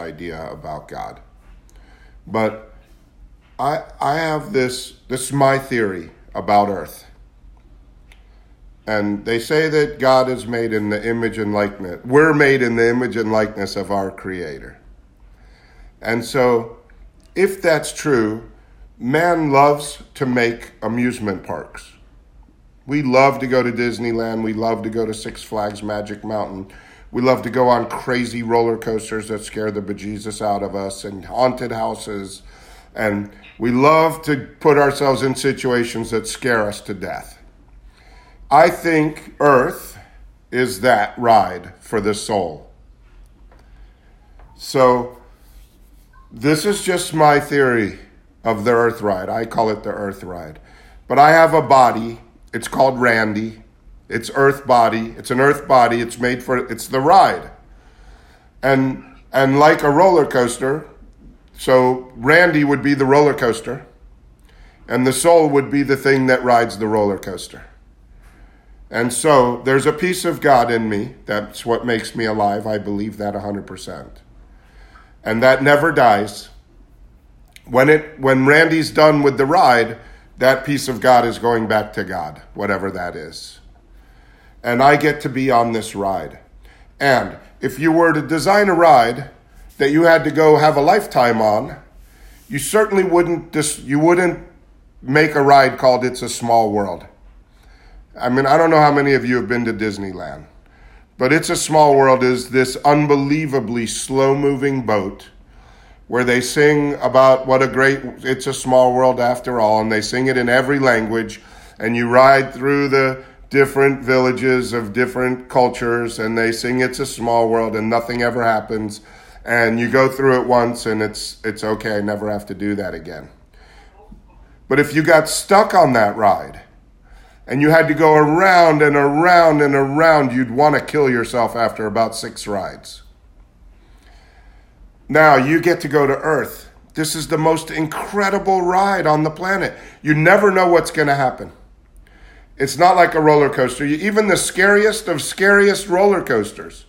idea about God. But I I have this this is my theory about earth. And they say that God is made in the image and likeness. We're made in the image and likeness of our creator. And so if that's true, man loves to make amusement parks. We love to go to Disneyland. We love to go to Six Flags Magic Mountain. We love to go on crazy roller coasters that scare the bejesus out of us and haunted houses. And we love to put ourselves in situations that scare us to death. I think Earth is that ride for the soul. So, this is just my theory of the Earth ride. I call it the Earth ride. But I have a body it's called Randy. It's Earth body. It's an Earth body. It's made for it's the ride. And and like a roller coaster, so Randy would be the roller coaster, and the soul would be the thing that rides the roller coaster. And so there's a piece of God in me. That's what makes me alive. I believe that 100%. And that never dies. When it when Randy's done with the ride, that piece of God is going back to God, whatever that is. And I get to be on this ride. And if you were to design a ride that you had to go have a lifetime on, you certainly wouldn't dis- you wouldn't make a ride called It's a Small World. I mean, I don't know how many of you have been to Disneyland, but It's a Small World is this unbelievably slow moving boat where they sing about what a great it's a small world after all and they sing it in every language and you ride through the different villages of different cultures and they sing it's a small world and nothing ever happens and you go through it once and it's it's okay I never have to do that again but if you got stuck on that ride and you had to go around and around and around you'd want to kill yourself after about 6 rides now you get to go to Earth. This is the most incredible ride on the planet. You never know what's going to happen. It's not like a roller coaster. Even the scariest of scariest roller coasters.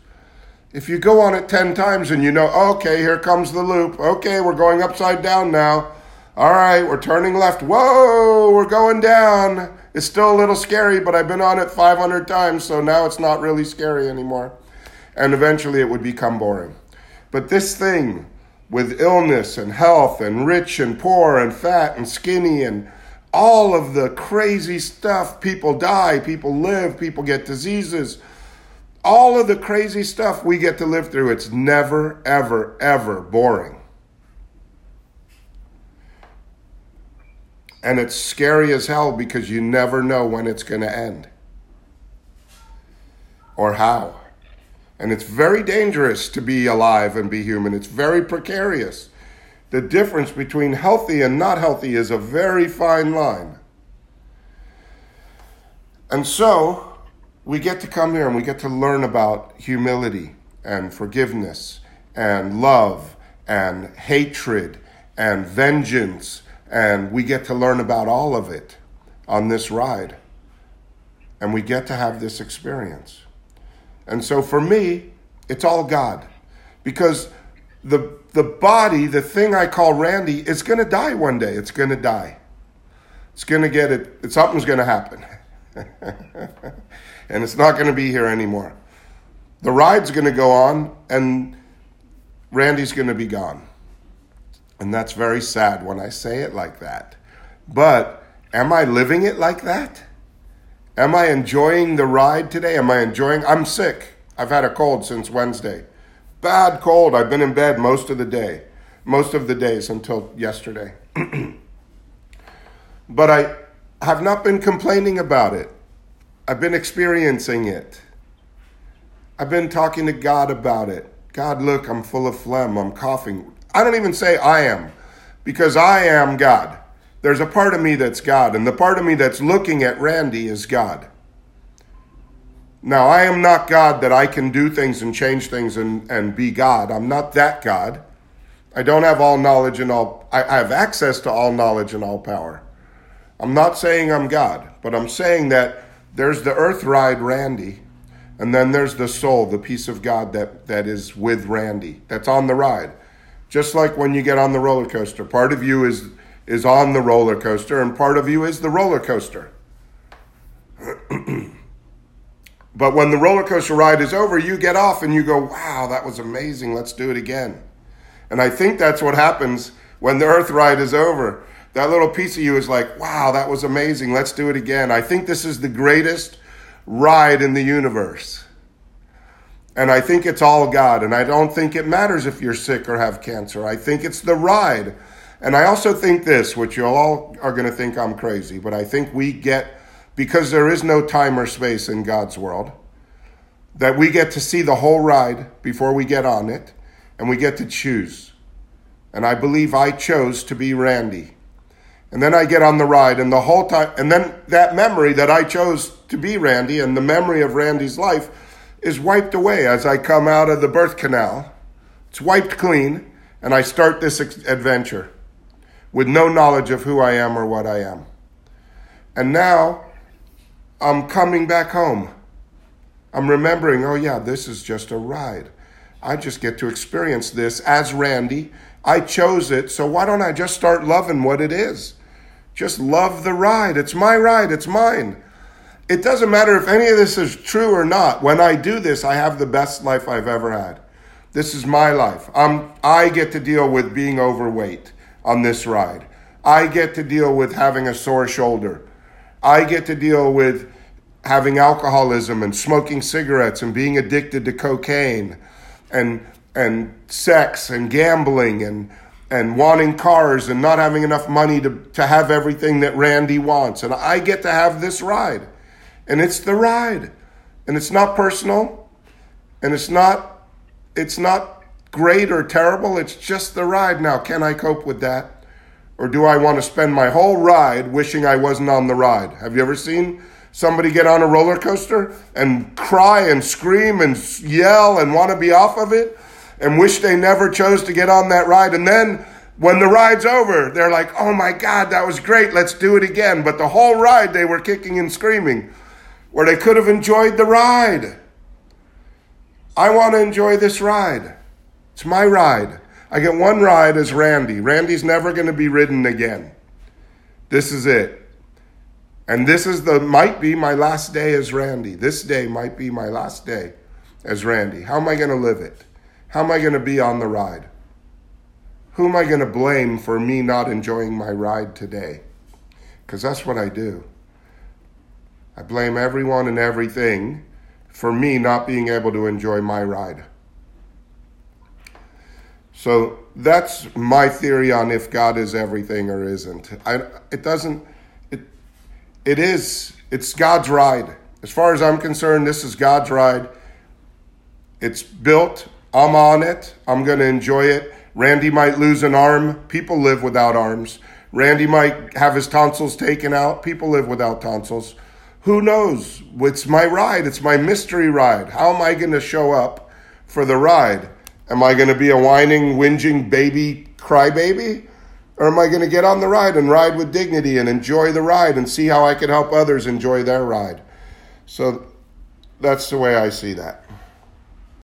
If you go on it 10 times and you know, okay, here comes the loop. Okay, we're going upside down now. All right, we're turning left. Whoa, we're going down. It's still a little scary, but I've been on it 500 times, so now it's not really scary anymore. And eventually it would become boring. But this thing with illness and health and rich and poor and fat and skinny and all of the crazy stuff people die, people live, people get diseases. All of the crazy stuff we get to live through, it's never, ever, ever boring. And it's scary as hell because you never know when it's going to end or how. And it's very dangerous to be alive and be human. It's very precarious. The difference between healthy and not healthy is a very fine line. And so we get to come here and we get to learn about humility and forgiveness and love and hatred and vengeance. And we get to learn about all of it on this ride. And we get to have this experience. And so for me, it's all God. Because the the body, the thing I call Randy, is going to die one day. It's going to die. It's going to get it. Something's going to happen. and it's not going to be here anymore. The ride's going to go on, and Randy's going to be gone. And that's very sad when I say it like that. But am I living it like that? Am I enjoying the ride today? Am I enjoying? I'm sick. I've had a cold since Wednesday. Bad cold. I've been in bed most of the day, most of the days until yesterday. but I have not been complaining about it. I've been experiencing it. I've been talking to God about it. God, look, I'm full of phlegm. I'm coughing. I don't even say I am because I am God. There's a part of me that's God, and the part of me that's looking at Randy is God. Now, I am not God that I can do things and change things and, and be God. I'm not that God. I don't have all knowledge and all, I, I have access to all knowledge and all power. I'm not saying I'm God, but I'm saying that there's the earth ride Randy, And then there's the soul, the piece of God that, that is with Randy, that's on the ride. Just like when you get on the roller coaster, part of you is, is on the roller coaster, and part of you is the roller coaster. But when the roller coaster ride is over, you get off and you go, wow, that was amazing, let's do it again. And I think that's what happens when the earth ride is over. That little piece of you is like, wow, that was amazing, let's do it again. I think this is the greatest ride in the universe. And I think it's all God. And I don't think it matters if you're sick or have cancer. I think it's the ride. And I also think this, which you all are going to think I'm crazy, but I think we get, because there is no time or space in God's world, that we get to see the whole ride before we get on it, and we get to choose. And I believe I chose to be Randy. And then I get on the ride, and the whole time, and then that memory that I chose to be Randy and the memory of Randy's life is wiped away as I come out of the birth canal. It's wiped clean, and I start this adventure with no knowledge of who I am or what I am. And now I'm coming back home. I'm remembering, oh, yeah, this is just a ride. I just get to experience this as Randy. I chose it, so why don't I just start loving what it is? Just love the ride. It's my ride, it's mine. It doesn't matter if any of this is true or not. When I do this, I have the best life I've ever had. This is my life. I'm, I get to deal with being overweight on this ride. I get to deal with having a sore shoulder. I get to deal with having alcoholism and smoking cigarettes and being addicted to cocaine and and sex and gambling and and wanting cars and not having enough money to, to have everything that Randy wants. And I get to have this ride. And it's the ride. And it's not personal. And it's not it's not great or terrible. It's just the ride. Now, can I cope with that? Or do I want to spend my whole ride wishing I wasn't on the ride? Have you ever seen somebody get on a roller coaster and cry and scream and yell and want to be off of it? and wish they never chose to get on that ride. And then when the ride's over, they're like, oh my God, that was great, let's do it again. But the whole ride, they were kicking and screaming, where they could have enjoyed the ride. I want to enjoy this ride. It's my ride. I get one ride as Randy. Randy's never going to be ridden again. This is it. And this is the might be my last day as Randy. This day might be my last day as Randy. How am I going to live it? How am I going to be on the ride? Who am I going to blame for me not enjoying my ride today? Because that's what I do. I blame everyone and everything for me not being able to enjoy my ride. So that's my theory on if God is everything or isn't. I, it doesn't, it, it is, it's God's ride. As far as I'm concerned, this is God's ride. It's built I'm on it. I'm going to enjoy it. Randy might lose an arm. People live without arms. Randy might have his tonsils taken out. People live without tonsils. Who knows? It's my ride. It's my mystery ride. How am I going to show up for the ride? Am I going to be a whining, whinging baby crybaby? Or am I going to get on the ride and ride with dignity and enjoy the ride and see how I can help others enjoy their ride? So that's the way I see that.